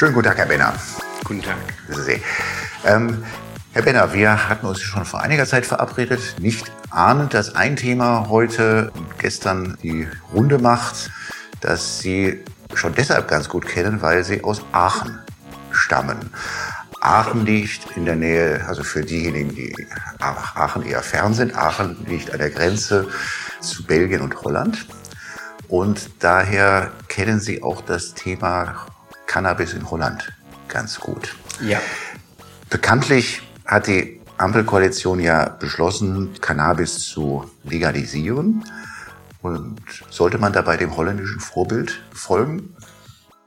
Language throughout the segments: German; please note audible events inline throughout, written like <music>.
Schönen guten Tag, Herr Benner. Guten Tag. Ähm, Herr Benner, wir hatten uns schon vor einiger Zeit verabredet, nicht ahnend, dass ein Thema heute und gestern die Runde macht, das Sie schon deshalb ganz gut kennen, weil Sie aus Aachen stammen. Aachen liegt in der Nähe, also für diejenigen, die Aachen eher fern sind, Aachen liegt an der Grenze zu Belgien und Holland. Und daher kennen Sie auch das Thema Cannabis in Holland ganz gut. Ja. Bekanntlich hat die Ampelkoalition ja beschlossen, Cannabis zu legalisieren. Und sollte man dabei dem holländischen Vorbild folgen?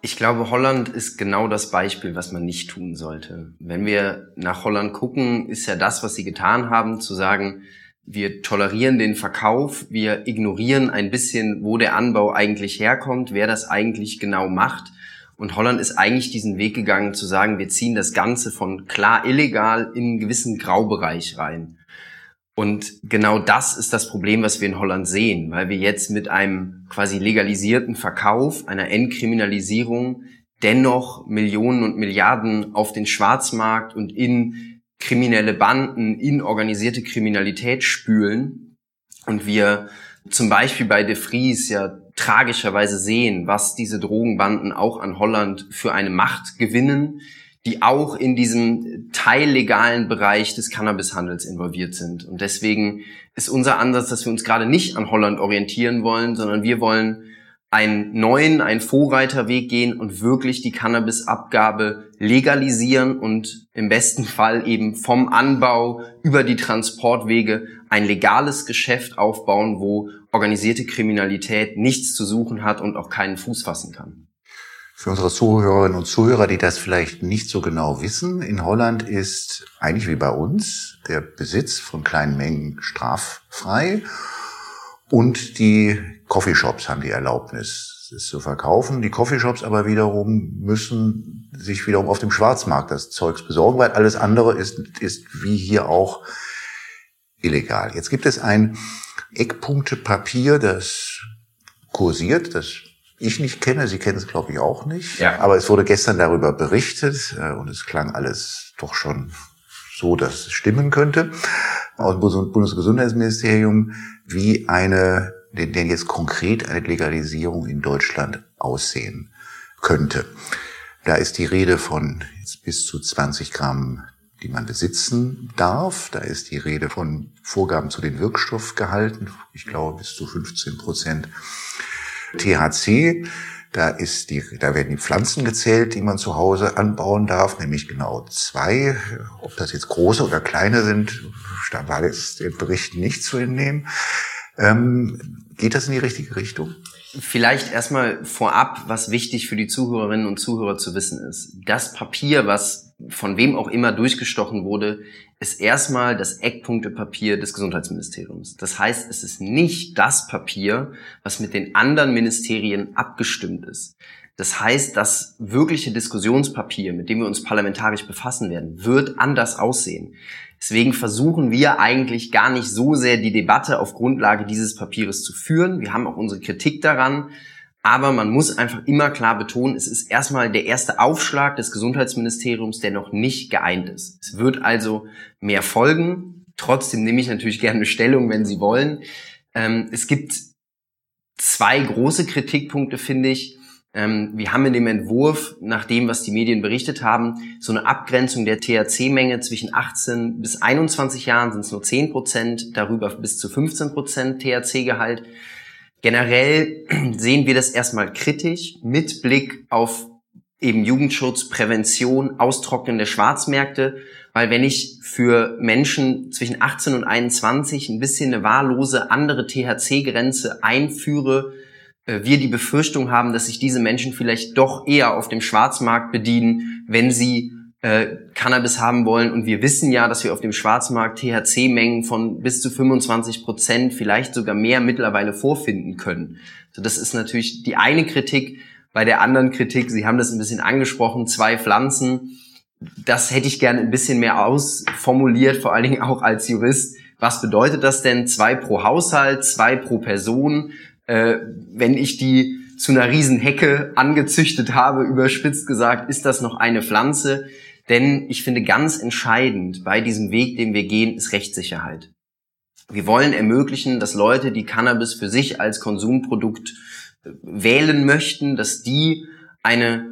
Ich glaube, Holland ist genau das Beispiel, was man nicht tun sollte. Wenn wir nach Holland gucken, ist ja das, was sie getan haben, zu sagen, wir tolerieren den Verkauf, wir ignorieren ein bisschen, wo der Anbau eigentlich herkommt, wer das eigentlich genau macht. Und Holland ist eigentlich diesen Weg gegangen, zu sagen, wir ziehen das Ganze von klar illegal in einen gewissen Graubereich rein. Und genau das ist das Problem, was wir in Holland sehen, weil wir jetzt mit einem quasi legalisierten Verkauf, einer Entkriminalisierung dennoch Millionen und Milliarden auf den Schwarzmarkt und in kriminelle Banden, in organisierte Kriminalität spülen. Und wir zum Beispiel bei De Vries ja tragischerweise sehen, was diese Drogenbanden auch an Holland für eine Macht gewinnen, die auch in diesem teillegalen Bereich des Cannabishandels involviert sind. Und deswegen ist unser Ansatz, dass wir uns gerade nicht an Holland orientieren wollen, sondern wir wollen einen neuen, einen Vorreiterweg gehen und wirklich die Cannabisabgabe legalisieren und im besten Fall eben vom Anbau über die Transportwege ein legales Geschäft aufbauen, wo organisierte Kriminalität nichts zu suchen hat und auch keinen Fuß fassen kann. Für unsere Zuhörerinnen und Zuhörer, die das vielleicht nicht so genau wissen, in Holland ist eigentlich wie bei uns der Besitz von kleinen Mengen straffrei und die Coffeeshops haben die Erlaubnis, es zu verkaufen. Die Coffeeshops aber wiederum müssen sich wiederum auf dem Schwarzmarkt das Zeugs besorgen, weil alles andere ist, ist wie hier auch illegal. Jetzt gibt es ein Eckpunktepapier, das kursiert, das ich nicht kenne. Sie kennen es, glaube ich, auch nicht. Ja. Aber es wurde gestern darüber berichtet äh, und es klang alles doch schon so, dass es stimmen könnte. Aus dem Bundesgesundheitsministerium, wie eine, denn jetzt konkret eine Legalisierung in Deutschland aussehen könnte. Da ist die Rede von bis zu 20 Gramm, die man besitzen darf. Da ist die Rede von Vorgaben zu den Wirkstoffgehalten. Ich glaube, bis zu 15 Prozent THC, da ist die, da werden die Pflanzen gezählt, die man zu Hause anbauen darf, nämlich genau zwei. Ob das jetzt große oder kleine sind, da war jetzt den Berichten nicht zu entnehmen. Ähm, geht das in die richtige Richtung? Vielleicht erstmal vorab, was wichtig für die Zuhörerinnen und Zuhörer zu wissen ist. Das Papier, was von wem auch immer durchgestochen wurde, ist erstmal das Eckpunktepapier des Gesundheitsministeriums. Das heißt, es ist nicht das Papier, was mit den anderen Ministerien abgestimmt ist. Das heißt, das wirkliche Diskussionspapier, mit dem wir uns parlamentarisch befassen werden, wird anders aussehen. Deswegen versuchen wir eigentlich gar nicht so sehr die Debatte auf Grundlage dieses Papiers zu führen. Wir haben auch unsere Kritik daran. Aber man muss einfach immer klar betonen, es ist erstmal der erste Aufschlag des Gesundheitsministeriums, der noch nicht geeint ist. Es wird also mehr folgen. Trotzdem nehme ich natürlich gerne Stellung, wenn Sie wollen. Ähm, es gibt zwei große Kritikpunkte, finde ich. Ähm, wir haben in dem Entwurf, nach dem, was die Medien berichtet haben, so eine Abgrenzung der THC-Menge zwischen 18 bis 21 Jahren sind es nur 10 Prozent, darüber bis zu 15 Prozent THC-Gehalt. Generell sehen wir das erstmal kritisch mit Blick auf eben Jugendschutz, Prävention, Austrocknen der Schwarzmärkte, weil wenn ich für Menschen zwischen 18 und 21 ein bisschen eine wahllose andere THC-Grenze einführe, äh, wir die Befürchtung haben, dass sich diese Menschen vielleicht doch eher auf dem Schwarzmarkt bedienen, wenn sie äh, Cannabis haben wollen. Und wir wissen ja, dass wir auf dem Schwarzmarkt THC-Mengen von bis zu 25 Prozent, vielleicht sogar mehr mittlerweile vorfinden können. So, das ist natürlich die eine Kritik. Bei der anderen Kritik, Sie haben das ein bisschen angesprochen, zwei Pflanzen. Das hätte ich gerne ein bisschen mehr ausformuliert, vor allen Dingen auch als Jurist. Was bedeutet das denn? Zwei pro Haushalt, zwei pro Person. Äh, wenn ich die zu einer riesen Hecke angezüchtet habe, überspitzt gesagt, ist das noch eine Pflanze. Denn ich finde ganz entscheidend bei diesem Weg, den wir gehen, ist Rechtssicherheit. Wir wollen ermöglichen, dass Leute, die Cannabis für sich als Konsumprodukt äh, wählen möchten, dass die eine,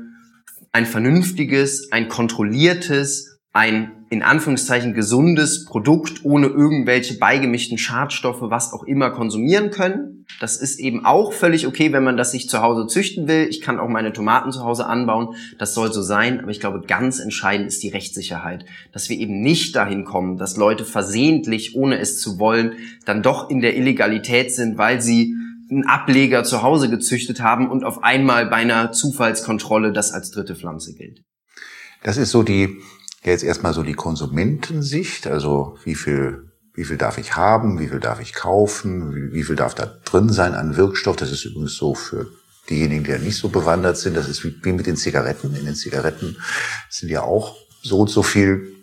ein vernünftiges, ein kontrolliertes, ein in Anführungszeichen gesundes Produkt ohne irgendwelche beigemischten Schadstoffe, was auch immer konsumieren können. Das ist eben auch völlig okay, wenn man das sich zu Hause züchten will. Ich kann auch meine Tomaten zu Hause anbauen. Das soll so sein. Aber ich glaube, ganz entscheidend ist die Rechtssicherheit, dass wir eben nicht dahin kommen, dass Leute versehentlich, ohne es zu wollen, dann doch in der Illegalität sind, weil sie einen Ableger zu Hause gezüchtet haben und auf einmal bei einer Zufallskontrolle das als dritte Pflanze gilt. Das ist so die jetzt erstmal so die Konsumentensicht, also wie viel, wie viel darf ich haben, wie viel darf ich kaufen, wie, wie viel darf da drin sein an Wirkstoff. Das ist übrigens so für diejenigen, die ja nicht so bewandert sind. Das ist wie, wie mit den Zigaretten. In den Zigaretten sind ja auch so und so viel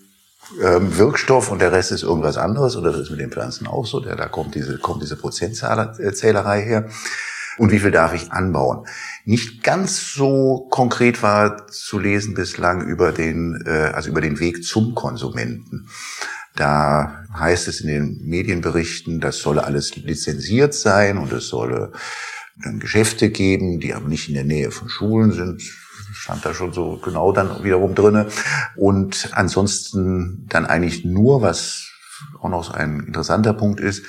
ähm, Wirkstoff und der Rest ist irgendwas anderes. Oder das ist mit den Pflanzen auch so. Da, da kommt diese, kommt diese Prozentzählerei her und wie viel darf ich anbauen. Nicht ganz so konkret war zu lesen bislang über den, äh, also über den Weg zum Konsumenten. Da heißt es in den Medienberichten, das solle alles lizenziert sein und es solle dann Geschäfte geben, die aber nicht in der Nähe von Schulen sind. Stand da schon so genau dann wiederum drinne. Und ansonsten dann eigentlich nur, was auch noch ein interessanter Punkt ist,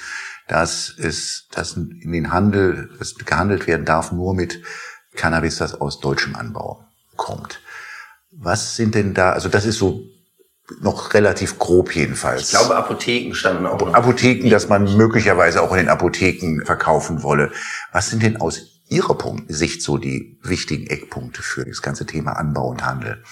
dass es, dass in den Handel, es gehandelt werden darf nur mit Cannabis, das aus deutschem Anbau kommt. Was sind denn da, also das ist so noch relativ grob jedenfalls. Ich glaube, Apotheken standen auch. Noch Apotheken, dass man möglicherweise auch in den Apotheken verkaufen wolle. Was sind denn aus Ihrer Sicht so die wichtigen Eckpunkte für das ganze Thema Anbau und Handel?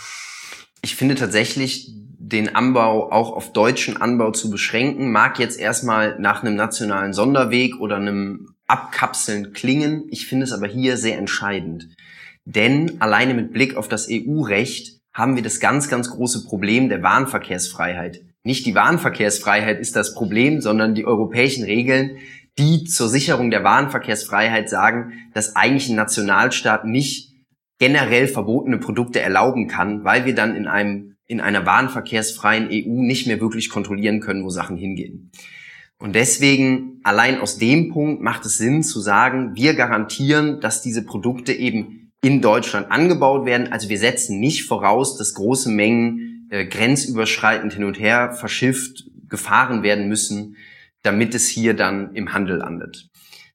Ich finde tatsächlich, den Anbau auch auf deutschen Anbau zu beschränken, mag jetzt erstmal nach einem nationalen Sonderweg oder einem Abkapseln klingen. Ich finde es aber hier sehr entscheidend. Denn alleine mit Blick auf das EU-Recht haben wir das ganz, ganz große Problem der Warenverkehrsfreiheit. Nicht die Warenverkehrsfreiheit ist das Problem, sondern die europäischen Regeln, die zur Sicherung der Warenverkehrsfreiheit sagen, dass eigentlich ein Nationalstaat nicht generell verbotene Produkte erlauben kann, weil wir dann in einem in einer warenverkehrsfreien EU nicht mehr wirklich kontrollieren können, wo Sachen hingehen. Und deswegen, allein aus dem Punkt macht es Sinn zu sagen, wir garantieren, dass diese Produkte eben in Deutschland angebaut werden. Also wir setzen nicht voraus, dass große Mengen äh, grenzüberschreitend hin und her verschifft, gefahren werden müssen, damit es hier dann im Handel landet.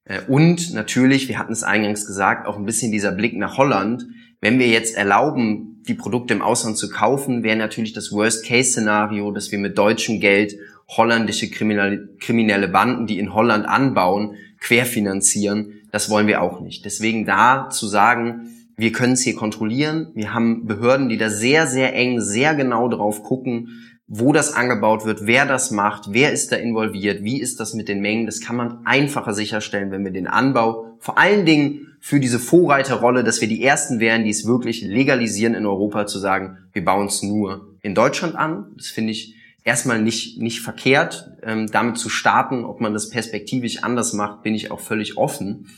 Äh, und natürlich, wir hatten es eingangs gesagt, auch ein bisschen dieser Blick nach Holland. Wenn wir jetzt erlauben, die Produkte im Ausland zu kaufen, wäre natürlich das Worst-Case-Szenario, dass wir mit deutschem Geld holländische kriminelle Banden, die in Holland anbauen, querfinanzieren. Das wollen wir auch nicht. Deswegen da zu sagen, wir können es hier kontrollieren. Wir haben Behörden, die da sehr, sehr eng, sehr genau drauf gucken, wo das angebaut wird, wer das macht, wer ist da involviert, wie ist das mit den Mengen. Das kann man einfacher sicherstellen, wenn wir den Anbau vor allen Dingen für diese Vorreiterrolle, dass wir die Ersten wären, die es wirklich legalisieren in Europa, zu sagen, wir bauen es nur in Deutschland an. Das finde ich erstmal nicht, nicht verkehrt. Ähm, damit zu starten, ob man das perspektivisch anders macht, bin ich auch völlig offen.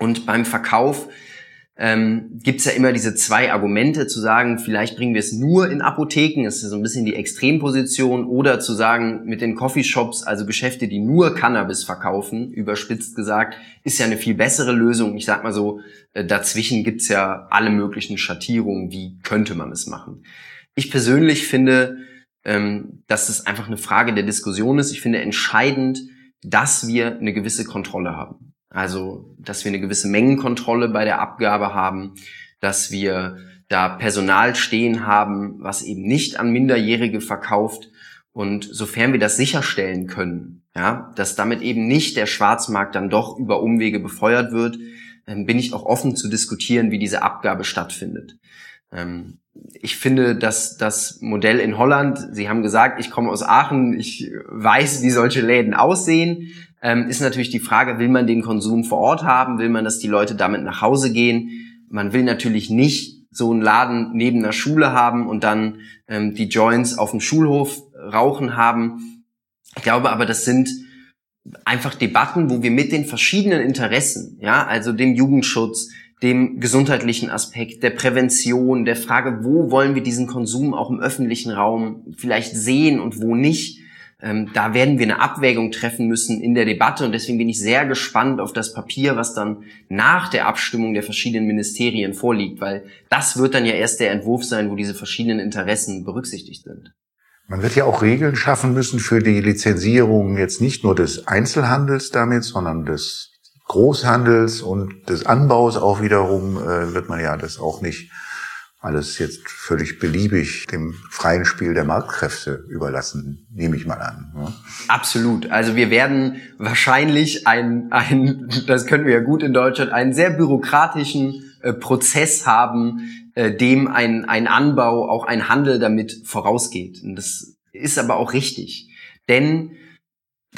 Und beim Verkauf ähm, gibt es ja immer diese zwei Argumente zu sagen, vielleicht bringen wir es nur in Apotheken, ist so ein bisschen die Extremposition, oder zu sagen, mit den Coffeeshops, also Geschäfte, die nur Cannabis verkaufen, überspitzt gesagt, ist ja eine viel bessere Lösung. Ich sag mal so, äh, dazwischen gibt's ja alle möglichen Schattierungen, wie könnte man es machen. Ich persönlich finde, ähm, dass es einfach eine Frage der Diskussion ist. Ich finde entscheidend, dass wir eine gewisse Kontrolle haben. Also, dass wir eine gewisse Mengenkontrolle bei der Abgabe haben, dass wir da Personal stehen haben, was eben nicht an Minderjährige verkauft. Und sofern wir das sicherstellen können, ja, dass damit eben nicht der Schwarzmarkt dann doch über Umwege befeuert wird, bin ich auch offen zu diskutieren, wie diese Abgabe stattfindet. Ähm, ich finde, dass das Modell in Holland, Sie haben gesagt, ich komme aus Aachen, ich weiß, wie solche Läden aussehen ähm, ist natürlich die Frage, will man den Konsum vor Ort haben? Will man, dass die Leute damit nach Hause gehen? Man will natürlich nicht so einen Laden neben einer Schule haben und dann ähm, die Joints auf dem Schulhof rauchen haben. Ich glaube aber, das sind einfach Debatten, wo wir mit den verschiedenen Interessen, ja, also dem Jugendschutz, dem gesundheitlichen Aspekt, der Prävention, der Frage, wo wollen wir diesen Konsum auch im öffentlichen Raum vielleicht sehen und wo nicht. Ähm, da werden wir eine Abwägung treffen müssen in der Debatte und deswegen bin ich sehr gespannt auf das Papier, was dann nach der Abstimmung der verschiedenen Ministerien vorliegt, weil das wird dann ja erst der Entwurf sein, wo diese verschiedenen Interessen berücksichtigt sind. Man wird ja auch Regeln schaffen müssen für die Lizenzierung jetzt nicht nur des Einzelhandels damit, sondern des Großhandels und des Anbaus auch wiederum äh, wird man ja das auch nicht alles jetzt völlig beliebig dem freien Spiel der Marktkräfte überlassen, nehme ich mal an. Ja. Absolut. Also wir werden wahrscheinlich ein, ein, das können wir ja gut in Deutschland, einen sehr bürokratischen äh, Prozess haben, äh, dem ein, ein Anbau, auch ein Handel damit vorausgeht. Und das ist aber auch richtig. Denn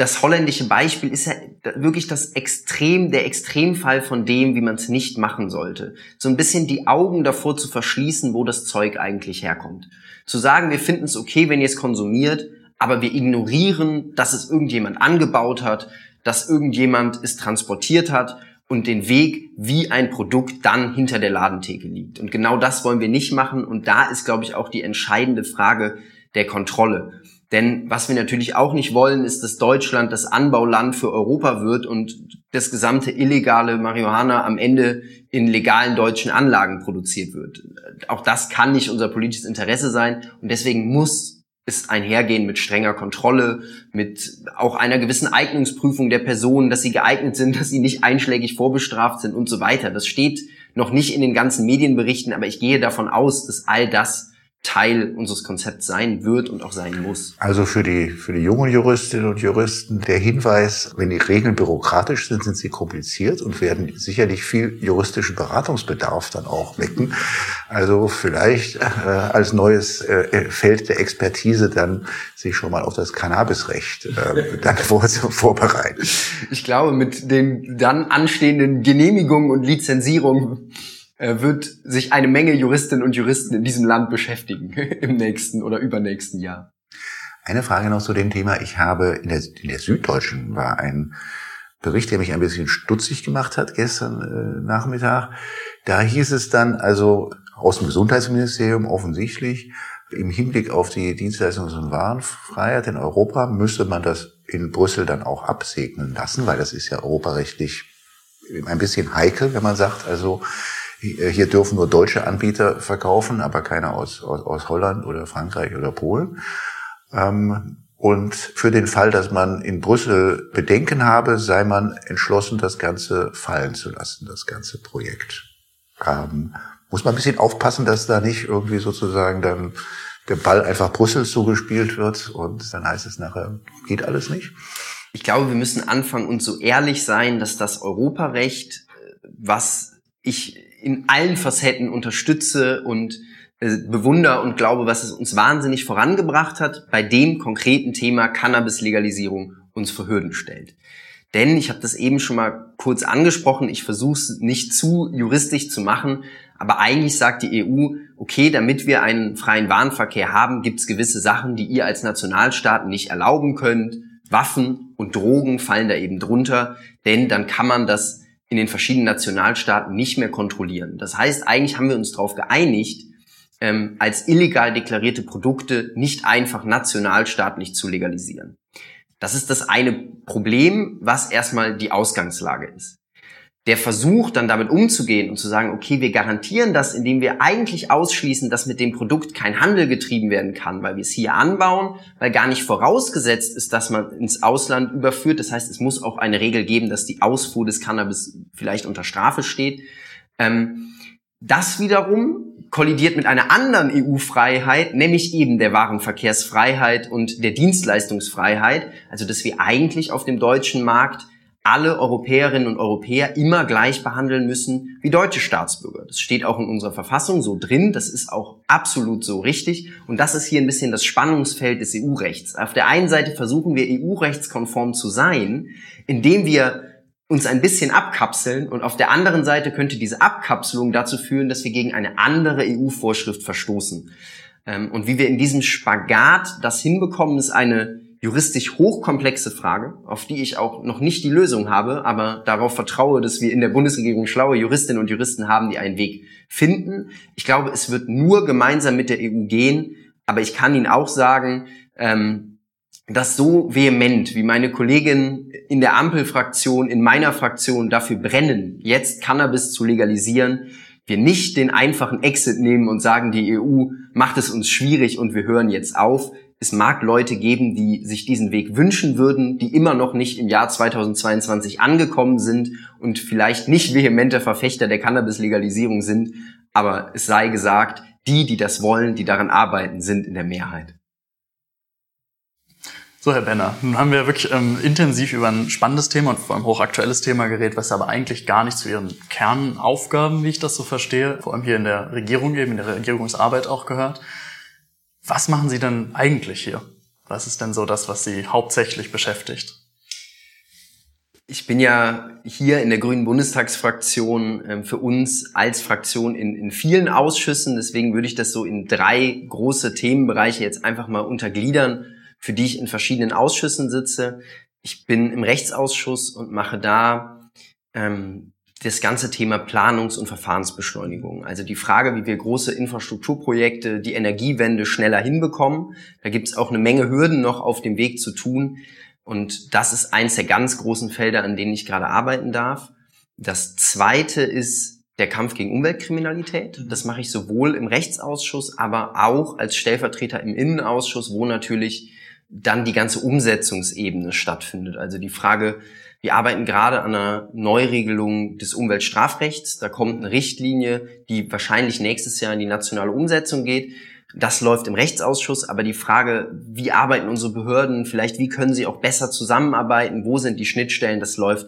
das holländische Beispiel ist ja wirklich das Extrem, der Extremfall von dem, wie man es nicht machen sollte. So ein bisschen die Augen davor zu verschließen, wo das Zeug eigentlich herkommt. Zu sagen, wir finden es okay, wenn ihr es konsumiert, aber wir ignorieren, dass es irgendjemand angebaut hat, dass irgendjemand es transportiert hat und den Weg, wie ein Produkt dann hinter der Ladentheke liegt. Und genau das wollen wir nicht machen. Und da ist, glaube ich, auch die entscheidende Frage der Kontrolle. Denn was wir natürlich auch nicht wollen, ist, dass Deutschland das Anbauland für Europa wird und das gesamte illegale Marihuana am Ende in legalen deutschen Anlagen produziert wird. Auch das kann nicht unser politisches Interesse sein und deswegen muss es einhergehen mit strenger Kontrolle, mit auch einer gewissen Eignungsprüfung der Personen, dass sie geeignet sind, <laughs> dass sie nicht einschlägig vorbestraft sind und so weiter. Das steht noch nicht in den ganzen Medienberichten, aber ich gehe davon aus, dass all das Teil unseres Konzepts sein wird und auch sein muss. Also für die, für die jungen Juristinnen und Juristen der Hinweis, wenn die Regeln bürokratisch sind, sind sie kompliziert und werden sicherlich viel juristischen Beratungsbedarf dann auch wecken. Also vielleicht äh, als neues äh, Feld der Expertise dann sich schon mal auf das Cannabisrecht äh, <laughs> dann vor, vorbereiten. Ich glaube, mit den dann anstehenden Genehmigungen und Lizenzierungen wird sich eine Menge Juristinnen und Juristen in diesem Land beschäftigen <laughs> im nächsten oder übernächsten Jahr. Eine Frage noch zu dem Thema. Ich habe in der, in der Süddeutschen war ein Bericht, der mich ein bisschen stutzig gemacht hat gestern äh, Nachmittag. Da hieß es dann, also aus dem Gesundheitsministerium offensichtlich, im Hinblick auf die Dienstleistungs- und Warenfreiheit in Europa müsste man das in Brüssel dann auch absegnen lassen, weil das ist ja europarechtlich ein bisschen heikel, wenn man sagt, also hier dürfen nur deutsche Anbieter verkaufen, aber keiner aus, aus, aus Holland oder Frankreich oder Polen. Ähm, und für den Fall, dass man in Brüssel Bedenken habe, sei man entschlossen, das Ganze fallen zu lassen, das ganze Projekt. Ähm, muss man ein bisschen aufpassen, dass da nicht irgendwie sozusagen dann der Ball einfach Brüssel zugespielt wird und dann heißt es nachher, geht alles nicht. Ich glaube, wir müssen anfangen und so ehrlich sein, dass das Europarecht, was ich in allen Facetten unterstütze und äh, bewundere und glaube, was es uns wahnsinnig vorangebracht hat, bei dem konkreten Thema Cannabis-Legalisierung uns vor Hürden stellt. Denn, ich habe das eben schon mal kurz angesprochen, ich versuche es nicht zu juristisch zu machen, aber eigentlich sagt die EU, okay, damit wir einen freien Warenverkehr haben, gibt es gewisse Sachen, die ihr als Nationalstaaten nicht erlauben könnt. Waffen und Drogen fallen da eben drunter, denn dann kann man das in den verschiedenen Nationalstaaten nicht mehr kontrollieren. Das heißt, eigentlich haben wir uns darauf geeinigt, ähm, als illegal deklarierte Produkte nicht einfach nationalstaatlich zu legalisieren. Das ist das eine Problem, was erstmal die Ausgangslage ist der Versuch, dann damit umzugehen und zu sagen, okay, wir garantieren das, indem wir eigentlich ausschließen, dass mit dem Produkt kein Handel getrieben werden kann, weil wir es hier anbauen, weil gar nicht vorausgesetzt ist, dass man ins Ausland überführt. Das heißt, es muss auch eine Regel geben, dass die Ausfuhr des Cannabis vielleicht unter Strafe steht. Ähm, das wiederum kollidiert mit einer anderen EU-Freiheit, nämlich eben der Warenverkehrsfreiheit und der Dienstleistungsfreiheit. Also, dass wir eigentlich auf dem deutschen Markt alle Europäerinnen und Europäer immer gleich behandeln müssen wie deutsche Staatsbürger. Das steht auch in unserer Verfassung so drin, das ist auch absolut so richtig und das ist hier ein bisschen das Spannungsfeld des EU-Rechts. Auf der einen Seite versuchen wir EU-rechtskonform zu sein, indem wir uns ein bisschen abkapseln und auf der anderen Seite könnte diese Abkapselung dazu führen, dass wir gegen eine andere EU-Vorschrift verstoßen. Ähm, und wie wir in diesem Spagat das hinbekommen, ist eine juristisch hochkomplexe Frage, auf die ich auch noch nicht die Lösung habe, aber darauf vertraue, dass wir in der Bundesregierung schlaue Juristinnen und Juristen haben, die einen Weg finden. Ich glaube, es wird nur gemeinsam mit der EU gehen, aber ich kann Ihnen auch sagen, ähm, dass so vehement, wie meine Kolleginnen in der Ampelfraktion, in meiner Fraktion dafür brennen, jetzt Cannabis zu legalisieren, wir nicht den einfachen Exit nehmen und sagen, die EU macht es uns schwierig und wir hören jetzt auf. Es mag Leute geben, die sich diesen Weg wünschen würden, die immer noch nicht im Jahr 2022 angekommen sind und vielleicht nicht vehemente Verfechter der Cannabis-Legalisierung sind. Aber es sei gesagt, die, die das wollen, die daran arbeiten, sind in der Mehrheit. So, Herr Benner, nun haben wir wirklich ähm, intensiv über ein spannendes Thema und vor allem hochaktuelles Thema geredet, was aber eigentlich gar nicht zu Ihren Kernaufgaben, wie ich das so verstehe, vor allem hier in der Regierung eben, in der Regierungsarbeit auch gehört. Was machen Sie denn eigentlich hier? Was ist denn so das, was Sie hauptsächlich beschäftigt? Ich bin ja hier in der Grünen Bundestagsfraktion äh, für uns als Fraktion in, in vielen Ausschüssen. Deswegen würde ich das so in drei große Themenbereiche jetzt einfach mal untergliedern für die ich in verschiedenen Ausschüssen sitze. Ich bin im Rechtsausschuss und mache da ähm, das ganze Thema Planungs- und Verfahrensbeschleunigung. Also die Frage, wie wir große Infrastrukturprojekte, die Energiewende schneller hinbekommen. Da gibt es auch eine Menge Hürden noch auf dem Weg zu tun. Und das ist eins der ganz großen Felder, an denen ich gerade arbeiten darf. Das zweite ist der Kampf gegen Umweltkriminalität. Das mache ich sowohl im Rechtsausschuss, aber auch als Stellvertreter im Innenausschuss, wo natürlich dann die ganze Umsetzungsebene stattfindet. Also die Frage, wir arbeiten gerade an einer Neuregelung des Umweltstrafrechts. Da kommt eine Richtlinie, die wahrscheinlich nächstes Jahr in die nationale Umsetzung geht. Das läuft im Rechtsausschuss, aber die Frage, wie arbeiten unsere Behörden, vielleicht wie können sie auch besser zusammenarbeiten, wo sind die Schnittstellen, das läuft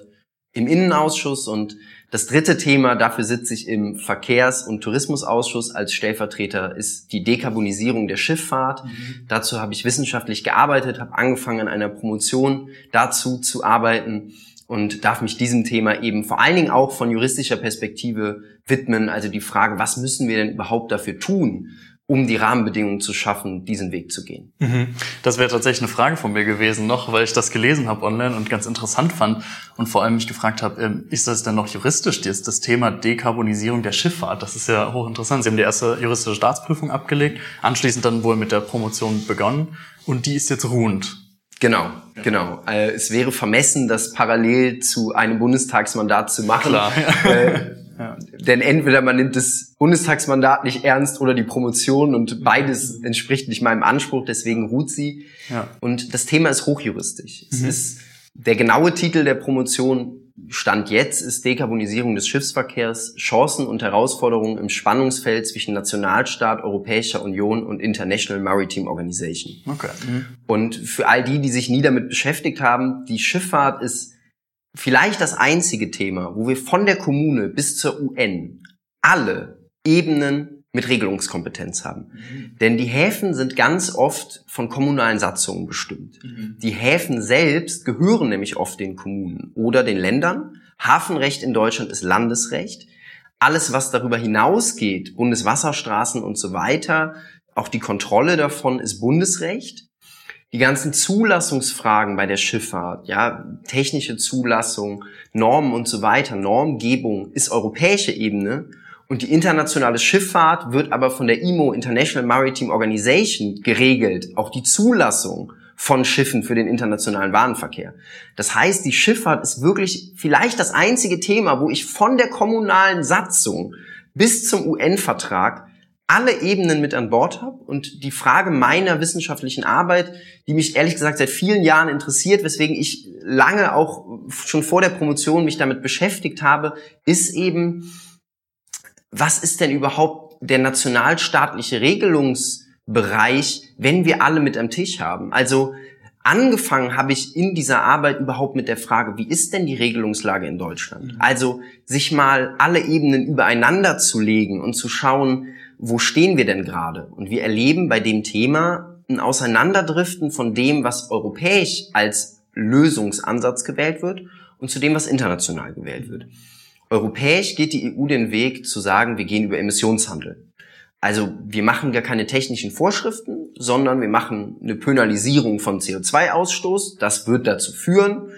im Innenausschuss und das dritte Thema, dafür sitze ich im Verkehrs- und Tourismusausschuss als Stellvertreter, ist die Dekarbonisierung der Schifffahrt. Mhm. Dazu habe ich wissenschaftlich gearbeitet, habe angefangen an einer Promotion dazu zu arbeiten und darf mich diesem Thema eben vor allen Dingen auch von juristischer Perspektive widmen. Also die Frage, was müssen wir denn überhaupt dafür tun, um die Rahmenbedingungen zu schaffen, diesen Weg zu gehen. Mhm. Das wäre tatsächlich eine Frage von mir gewesen noch, weil ich das gelesen habe online und ganz interessant fand und vor allem mich gefragt habe, ähm, ist das denn noch juristisch, das, das Thema Dekarbonisierung der Schifffahrt? Das ist ja hochinteressant. Sie haben die erste juristische Staatsprüfung abgelegt, anschließend dann wohl mit der Promotion begonnen und die ist jetzt ruhend. Genau, genau. Äh, es wäre vermessen, das parallel zu einem Bundestagsmandat zu machen. Klar. Ja. Denn entweder man nimmt das Bundestagsmandat nicht ernst oder die Promotion und beides entspricht nicht meinem Anspruch, deswegen ruht sie. Ja. Und das Thema ist hochjuristisch. Mhm. Es ist der genaue Titel der Promotion Stand jetzt ist Dekarbonisierung des Schiffsverkehrs Chancen und Herausforderungen im Spannungsfeld zwischen Nationalstaat, Europäischer Union und International Maritime Organization. Okay. Mhm. Und für all die, die sich nie damit beschäftigt haben, die Schifffahrt ist vielleicht das einzige Thema, wo wir von der Kommune bis zur UN alle Ebenen mit Regelungskompetenz haben. Mhm. Denn die Häfen sind ganz oft von kommunalen Satzungen bestimmt. Mhm. Die Häfen selbst gehören nämlich oft den Kommunen oder den Ländern. Hafenrecht in Deutschland ist Landesrecht. Alles, was darüber hinausgeht, Bundeswasserstraßen und so weiter, auch die Kontrolle davon ist Bundesrecht die ganzen Zulassungsfragen bei der Schifffahrt, ja, technische Zulassung, Normen und so weiter, Normgebung ist europäische Ebene und die internationale Schifffahrt wird aber von der IMO International Maritime Organization geregelt, auch die Zulassung von Schiffen für den internationalen Warenverkehr. Das heißt, die Schifffahrt ist wirklich vielleicht das einzige Thema, wo ich von der kommunalen Satzung bis zum UN-Vertrag alle Ebenen mit an Bord habe und die Frage meiner wissenschaftlichen Arbeit, die mich ehrlich gesagt seit vielen Jahren interessiert, weswegen ich lange auch schon vor der Promotion mich damit beschäftigt habe, ist eben, was ist denn überhaupt der nationalstaatliche Regelungsbereich, wenn wir alle mit am Tisch haben? Also angefangen habe ich in dieser Arbeit überhaupt mit der Frage, wie ist denn die Regelungslage in Deutschland? Mhm. Also sich mal alle Ebenen übereinander zu legen und zu schauen, wo stehen wir denn gerade? Und wir erleben bei dem Thema ein Auseinanderdriften von dem, was europäisch als Lösungsansatz gewählt wird und zu dem, was international gewählt wird. Europäisch geht die EU den Weg zu sagen, wir gehen über Emissionshandel. Also wir machen gar keine technischen Vorschriften, sondern wir machen eine Penalisierung von CO2-Ausstoß. Das wird dazu führen,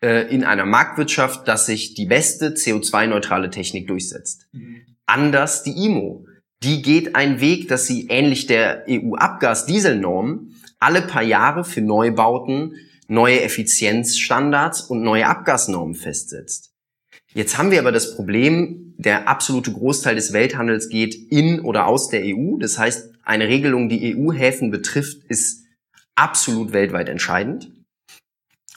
äh, in einer Marktwirtschaft, dass sich die beste CO2-neutrale Technik durchsetzt. Mhm. Anders die IMO. Die geht einen Weg, dass sie ähnlich der EU-Abgas-Dieselnorm alle paar Jahre für Neubauten neue Effizienzstandards und neue Abgasnormen festsetzt. Jetzt haben wir aber das Problem, der absolute Großteil des Welthandels geht in oder aus der EU. Das heißt, eine Regelung, die EU-Häfen betrifft, ist absolut weltweit entscheidend.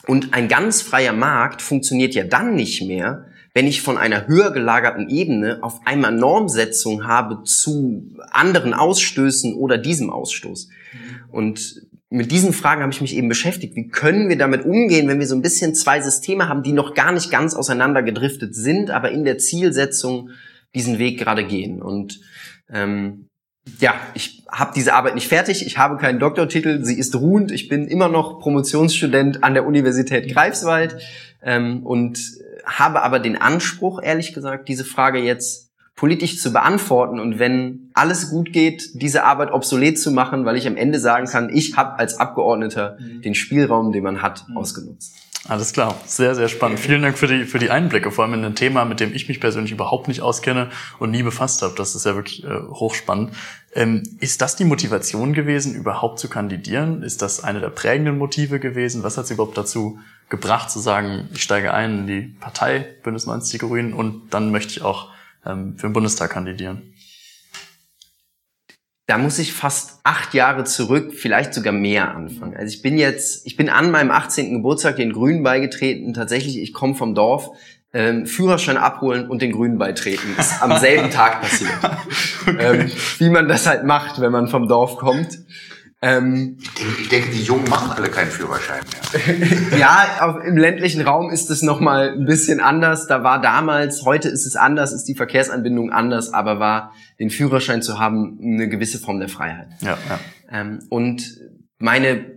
Und ein ganz freier Markt funktioniert ja dann nicht mehr, wenn ich von einer höher gelagerten Ebene auf einmal Normsetzung habe zu anderen Ausstößen oder diesem Ausstoß. Und mit diesen Fragen habe ich mich eben beschäftigt. Wie können wir damit umgehen, wenn wir so ein bisschen zwei Systeme haben, die noch gar nicht ganz auseinander gedriftet sind, aber in der Zielsetzung diesen Weg gerade gehen? Und ähm, ja, ich habe diese Arbeit nicht fertig, ich habe keinen Doktortitel, sie ist ruhend, ich bin immer noch Promotionsstudent an der Universität Greifswald ähm, und habe aber den Anspruch, ehrlich gesagt, diese Frage jetzt politisch zu beantworten und wenn alles gut geht, diese Arbeit obsolet zu machen, weil ich am Ende sagen kann, ich habe als Abgeordneter mhm. den Spielraum, den man hat, mhm. ausgenutzt. Alles klar, sehr, sehr spannend. Vielen Dank für die, für die Einblicke, vor allem in ein Thema, mit dem ich mich persönlich überhaupt nicht auskenne und nie befasst habe. Das ist ja wirklich äh, hochspannend. Ähm, ist das die Motivation gewesen, überhaupt zu kandidieren? Ist das eine der prägenden Motive gewesen? Was hat Sie überhaupt dazu gebracht, zu sagen, ich steige ein in die Partei Bündnis 90 Die Grünen und dann möchte ich auch ähm, für den Bundestag kandidieren? Da muss ich fast acht Jahre zurück, vielleicht sogar mehr anfangen. Also ich bin jetzt, ich bin an meinem 18. Geburtstag den Grünen beigetreten. Tatsächlich, ich komme vom Dorf. Ähm, Führerschein abholen und den Grünen beitreten. Ist am selben Tag passiert. <laughs> okay. ähm, wie man das halt macht, wenn man vom Dorf kommt. Ähm, ich, denke, ich denke, die Jungen machen alle keinen Führerschein mehr. <laughs> ja, auf, im ländlichen Raum ist es noch mal ein bisschen anders. Da war damals, heute ist es anders, ist die Verkehrsanbindung anders, aber war den Führerschein zu haben eine gewisse Form der Freiheit. Ja, ja. Ähm, und meine,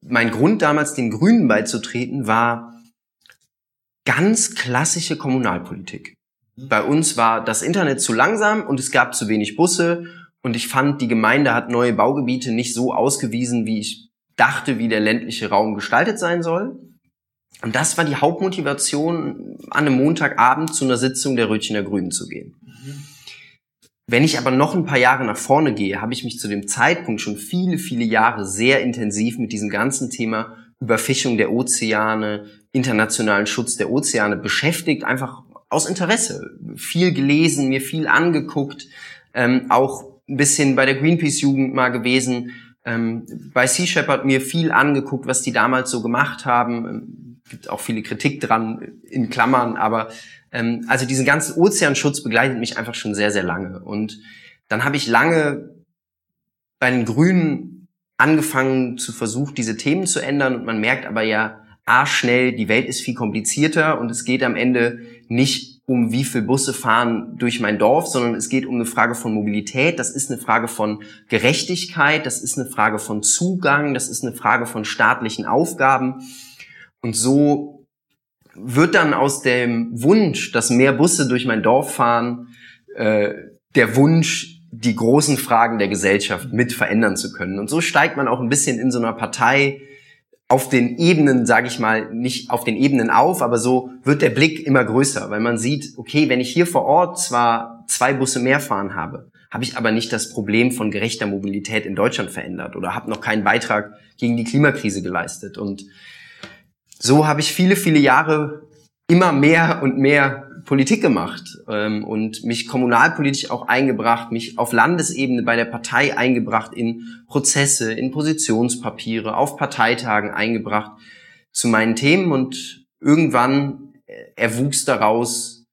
mein Grund damals, den Grünen beizutreten, war ganz klassische Kommunalpolitik. Bei uns war das Internet zu langsam und es gab zu wenig Busse und ich fand, die Gemeinde hat neue Baugebiete nicht so ausgewiesen, wie ich dachte, wie der ländliche Raum gestaltet sein soll. Und das war die Hauptmotivation, an einem Montagabend zu einer Sitzung der Rötchener Grünen zu gehen. Wenn ich aber noch ein paar Jahre nach vorne gehe, habe ich mich zu dem Zeitpunkt schon viele, viele Jahre sehr intensiv mit diesem ganzen Thema Überfischung der Ozeane, internationalen Schutz der Ozeane beschäftigt, einfach aus Interesse. Viel gelesen, mir viel angeguckt, ähm, auch ein bisschen bei der Greenpeace-Jugend mal gewesen, ähm, bei Sea Shepherd mir viel angeguckt, was die damals so gemacht haben. Ähm, gibt auch viele Kritik dran in Klammern, aber ähm, also diesen ganzen Ozeanschutz begleitet mich einfach schon sehr, sehr lange. Und dann habe ich lange bei den Grünen angefangen zu versuchen, diese Themen zu ändern und man merkt aber ja, a schnell, die Welt ist viel komplizierter und es geht am Ende nicht um wie viel Busse fahren durch mein Dorf, sondern es geht um eine Frage von Mobilität, das ist eine Frage von Gerechtigkeit, das ist eine Frage von Zugang, das ist eine Frage von staatlichen Aufgaben. Und so wird dann aus dem Wunsch, dass mehr Busse durch mein Dorf fahren, äh, der Wunsch, die großen Fragen der Gesellschaft mit verändern zu können. Und so steigt man auch ein bisschen in so einer Partei auf den Ebenen, sage ich mal, nicht auf den Ebenen auf, aber so wird der Blick immer größer, weil man sieht, okay, wenn ich hier vor Ort zwar zwei Busse mehr fahren habe, habe ich aber nicht das Problem von gerechter Mobilität in Deutschland verändert oder habe noch keinen Beitrag gegen die Klimakrise geleistet. Und so habe ich viele, viele Jahre immer mehr und mehr Politik gemacht ähm, und mich kommunalpolitisch auch eingebracht, mich auf Landesebene bei der Partei eingebracht in Prozesse, in Positionspapiere, auf Parteitagen eingebracht zu meinen Themen und irgendwann erwuchs daraus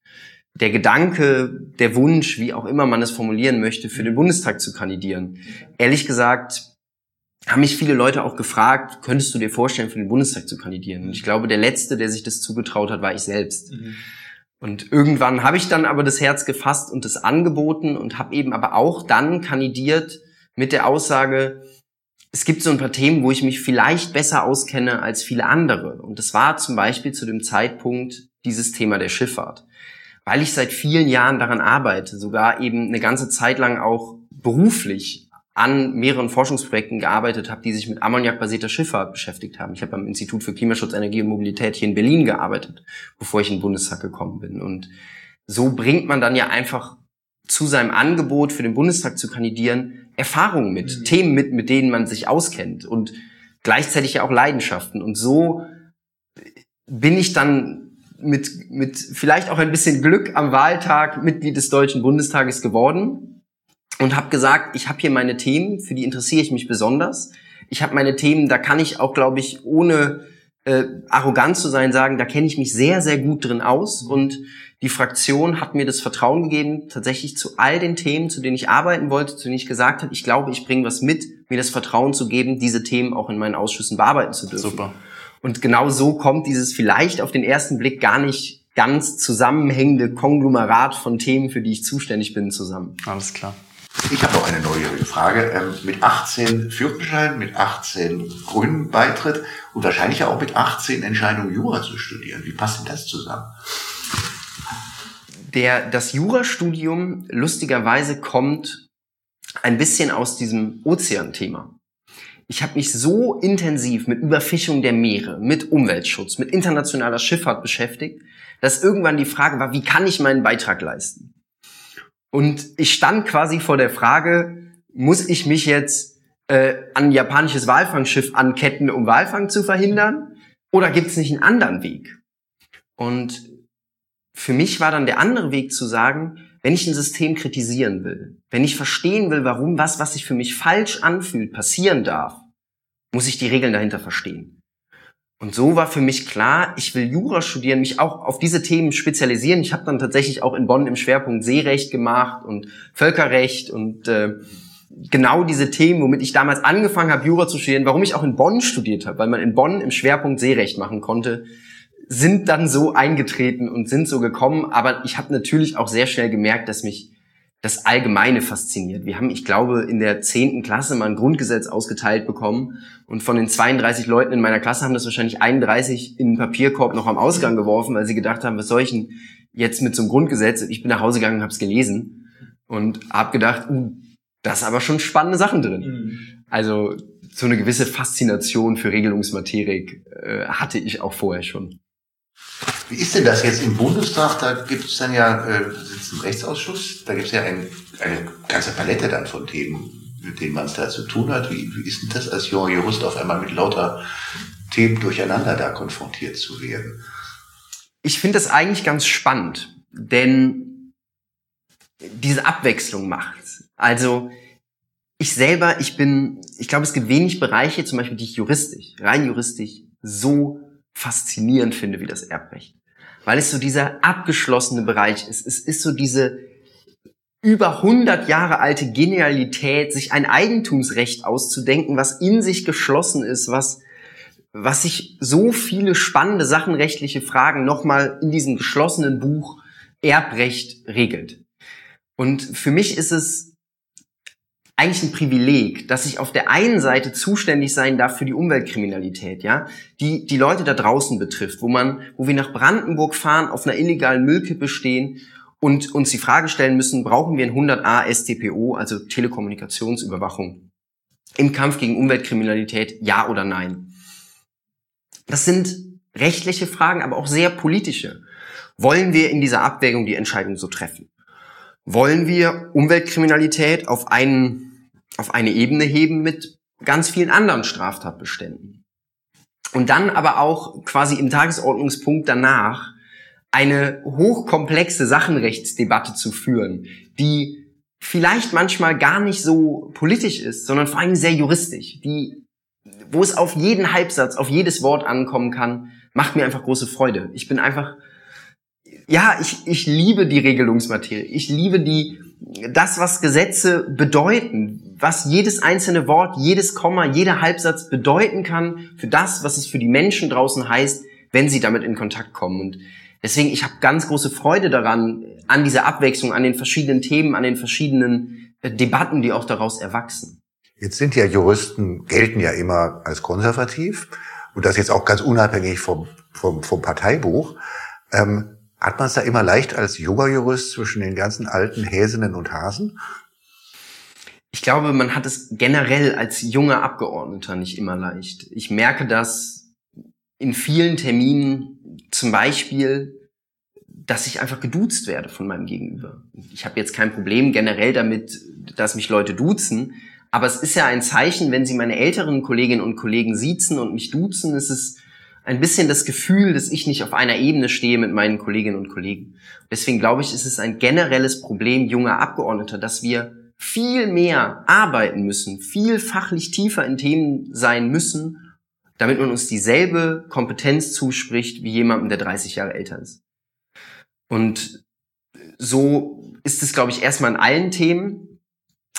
der Gedanke, der Wunsch, wie auch immer man es formulieren möchte, für den Bundestag zu kandidieren. Ehrlich gesagt haben mich viele Leute auch gefragt, könntest du dir vorstellen, für den Bundestag zu kandidieren? Und ich glaube, der Letzte, der sich das zugetraut hat, war ich selbst. Mhm. Und irgendwann habe ich dann aber das Herz gefasst und das angeboten und habe eben aber auch dann kandidiert mit der Aussage, es gibt so ein paar Themen, wo ich mich vielleicht besser auskenne als viele andere. Und das war zum Beispiel zu dem Zeitpunkt dieses Thema der Schifffahrt. Weil ich seit vielen Jahren daran arbeite, sogar eben eine ganze Zeit lang auch beruflich an mehreren Forschungsprojekten gearbeitet habe, die sich mit ammoniakbasierter Schifffahrt beschäftigt haben. Ich habe am Institut für Klimaschutz, Energie und Mobilität hier in Berlin gearbeitet, bevor ich in den Bundestag gekommen bin. Und so bringt man dann ja einfach zu seinem Angebot für den Bundestag zu kandidieren Erfahrungen mit, mhm. Themen mit, mit denen man sich auskennt und gleichzeitig ja auch Leidenschaften. Und so bin ich dann mit, mit vielleicht auch ein bisschen Glück am Wahltag Mitglied des Deutschen Bundestages geworden und habe gesagt, ich habe hier meine Themen, für die interessiere ich mich besonders. Ich habe meine Themen, da kann ich auch, glaube ich, ohne äh, arrogant zu sein, sagen, da kenne ich mich sehr, sehr gut drin aus. Und die Fraktion hat mir das Vertrauen gegeben, tatsächlich zu all den Themen, zu denen ich arbeiten wollte, zu denen ich gesagt habe, ich glaube, ich bringe was mit, mir das Vertrauen zu geben, diese Themen auch in meinen Ausschüssen bearbeiten zu dürfen. Super. Und genau so kommt dieses vielleicht auf den ersten Blick gar nicht ganz zusammenhängende Konglomerat von Themen, für die ich zuständig bin, zusammen. Alles klar. Ich habe noch eine neugierige Frage. Ähm, mit 18 Führerschein, mit 18 grünen Beitritt und wahrscheinlich auch mit 18 Entscheidung, Jura zu studieren. Wie passt denn das zusammen? Der, das Jurastudium lustigerweise kommt ein bisschen aus diesem Ozeanthema ich habe mich so intensiv mit Überfischung der Meere, mit Umweltschutz, mit internationaler Schifffahrt beschäftigt, dass irgendwann die Frage war, wie kann ich meinen Beitrag leisten? Und ich stand quasi vor der Frage, muss ich mich jetzt äh, an ein japanisches Walfangschiff anketten, um Walfang zu verhindern? Oder gibt es nicht einen anderen Weg? Und für mich war dann der andere Weg zu sagen, wenn ich ein System kritisieren will, wenn ich verstehen will, warum was, was sich für mich falsch anfühlt, passieren darf, muss ich die Regeln dahinter verstehen. Und so war für mich klar, ich will Jura studieren, mich auch auf diese Themen spezialisieren. Ich habe dann tatsächlich auch in Bonn im Schwerpunkt Seerecht gemacht und Völkerrecht und äh, genau diese Themen, womit ich damals angefangen habe, Jura zu studieren, warum ich auch in Bonn studiert habe, weil man in Bonn im Schwerpunkt Seerecht machen konnte, sind dann so eingetreten und sind so gekommen. Aber ich habe natürlich auch sehr schnell gemerkt, dass mich das Allgemeine fasziniert. Wir haben, ich glaube, in der zehnten Klasse mal ein Grundgesetz ausgeteilt bekommen und von den 32 Leuten in meiner Klasse haben das wahrscheinlich 31 in den Papierkorb noch am Ausgang geworfen, weil sie gedacht haben, was soll ich denn jetzt mit so einem Grundgesetz? Und ich bin nach Hause gegangen und habe es gelesen und habe gedacht, uh, da ist aber schon spannende Sachen drin. Mhm. Also so eine gewisse Faszination für Regelungsmaterie äh, hatte ich auch vorher schon. Wie ist denn das jetzt im Bundestag? Da gibt es dann ja, äh, sitzt ein Rechtsausschuss, da gibt es ja ein, eine ganze Palette dann von Themen, mit denen man es da zu tun hat. Wie, wie ist denn das als junger Jurist auf einmal mit lauter Themen durcheinander da konfrontiert zu werden? Ich finde das eigentlich ganz spannend, denn diese Abwechslung macht's. Also ich selber, ich bin, ich glaube, es gibt wenig Bereiche, zum Beispiel, die ich juristisch, rein juristisch, so faszinierend finde wie das Erbrecht weil es so dieser abgeschlossene Bereich ist. Es ist so diese über 100 Jahre alte Genialität, sich ein Eigentumsrecht auszudenken, was in sich geschlossen ist, was was sich so viele spannende sachenrechtliche Fragen nochmal in diesem geschlossenen Buch Erbrecht regelt. Und für mich ist es eigentlich ein Privileg, dass ich auf der einen Seite zuständig sein darf für die Umweltkriminalität, ja, die die Leute da draußen betrifft, wo man, wo wir nach Brandenburg fahren, auf einer illegalen Müllkippe stehen und uns die Frage stellen müssen, brauchen wir ein 100a STPO, also Telekommunikationsüberwachung, im Kampf gegen Umweltkriminalität, ja oder nein? Das sind rechtliche Fragen, aber auch sehr politische. Wollen wir in dieser Abwägung die Entscheidung so treffen? Wollen wir Umweltkriminalität auf einen auf eine Ebene heben mit ganz vielen anderen Straftatbeständen. Und dann aber auch quasi im Tagesordnungspunkt danach eine hochkomplexe Sachenrechtsdebatte zu führen, die vielleicht manchmal gar nicht so politisch ist, sondern vor allem sehr juristisch, die, wo es auf jeden Halbsatz, auf jedes Wort ankommen kann, macht mir einfach große Freude. Ich bin einfach, ja, ich, ich liebe die Regelungsmaterie. Ich liebe die, das, was Gesetze bedeuten, was jedes einzelne Wort, jedes Komma, jeder Halbsatz bedeuten kann für das, was es für die Menschen draußen heißt, wenn sie damit in Kontakt kommen. Und deswegen, ich habe ganz große Freude daran, an dieser Abwechslung, an den verschiedenen Themen, an den verschiedenen äh, Debatten, die auch daraus erwachsen. Jetzt sind ja Juristen, gelten ja immer als konservativ und das jetzt auch ganz unabhängig vom, vom, vom Parteibuch. Ähm, hat man es da immer leicht als junger Jurist zwischen den ganzen alten Häsinnen und Hasen? Ich glaube, man hat es generell als junger Abgeordneter nicht immer leicht. Ich merke das in vielen Terminen, zum Beispiel, dass ich einfach geduzt werde von meinem Gegenüber. Ich habe jetzt kein Problem generell damit, dass mich Leute duzen, aber es ist ja ein Zeichen, wenn sie meine älteren Kolleginnen und Kollegen siezen und mich duzen, ist es ein bisschen das Gefühl, dass ich nicht auf einer Ebene stehe mit meinen Kolleginnen und Kollegen. Deswegen glaube ich, ist es ein generelles Problem junger Abgeordneter, dass wir viel mehr arbeiten müssen, viel fachlich tiefer in Themen sein müssen, damit man uns dieselbe Kompetenz zuspricht wie jemandem, der 30 Jahre älter ist. Und so ist es, glaube ich, erstmal in allen Themen.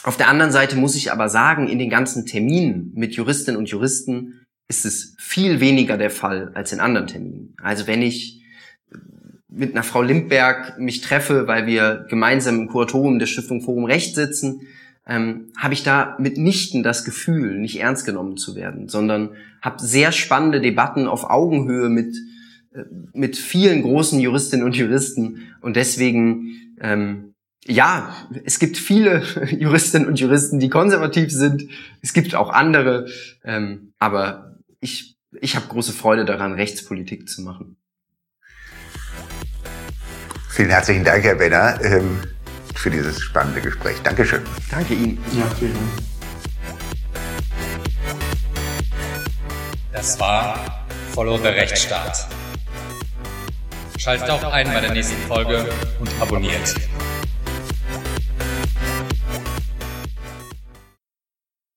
Auf der anderen Seite muss ich aber sagen, in den ganzen Terminen mit Juristinnen und Juristen ist es viel weniger der Fall als in anderen Terminen. Also wenn ich mit einer Frau Limberg mich treffe, weil wir gemeinsam im Kuratorium der Stiftung Forum Recht sitzen, ähm, habe ich da mitnichten das Gefühl, nicht ernst genommen zu werden, sondern habe sehr spannende Debatten auf Augenhöhe mit, äh, mit vielen großen Juristinnen und Juristen. Und deswegen, ähm, ja, es gibt viele <laughs> Juristinnen und Juristen, die konservativ sind. Es gibt auch andere, ähm, aber ich, ich habe große Freude daran, Rechtspolitik zu machen. Vielen herzlichen Dank, Herr Benner, ähm, für dieses spannende Gespräch. Dankeschön. Danke Ihnen. Ja, vielen Dank. Das war Follow the Rechtsstaat. Schaltet auch ein bei der nächsten Folge und abonniert.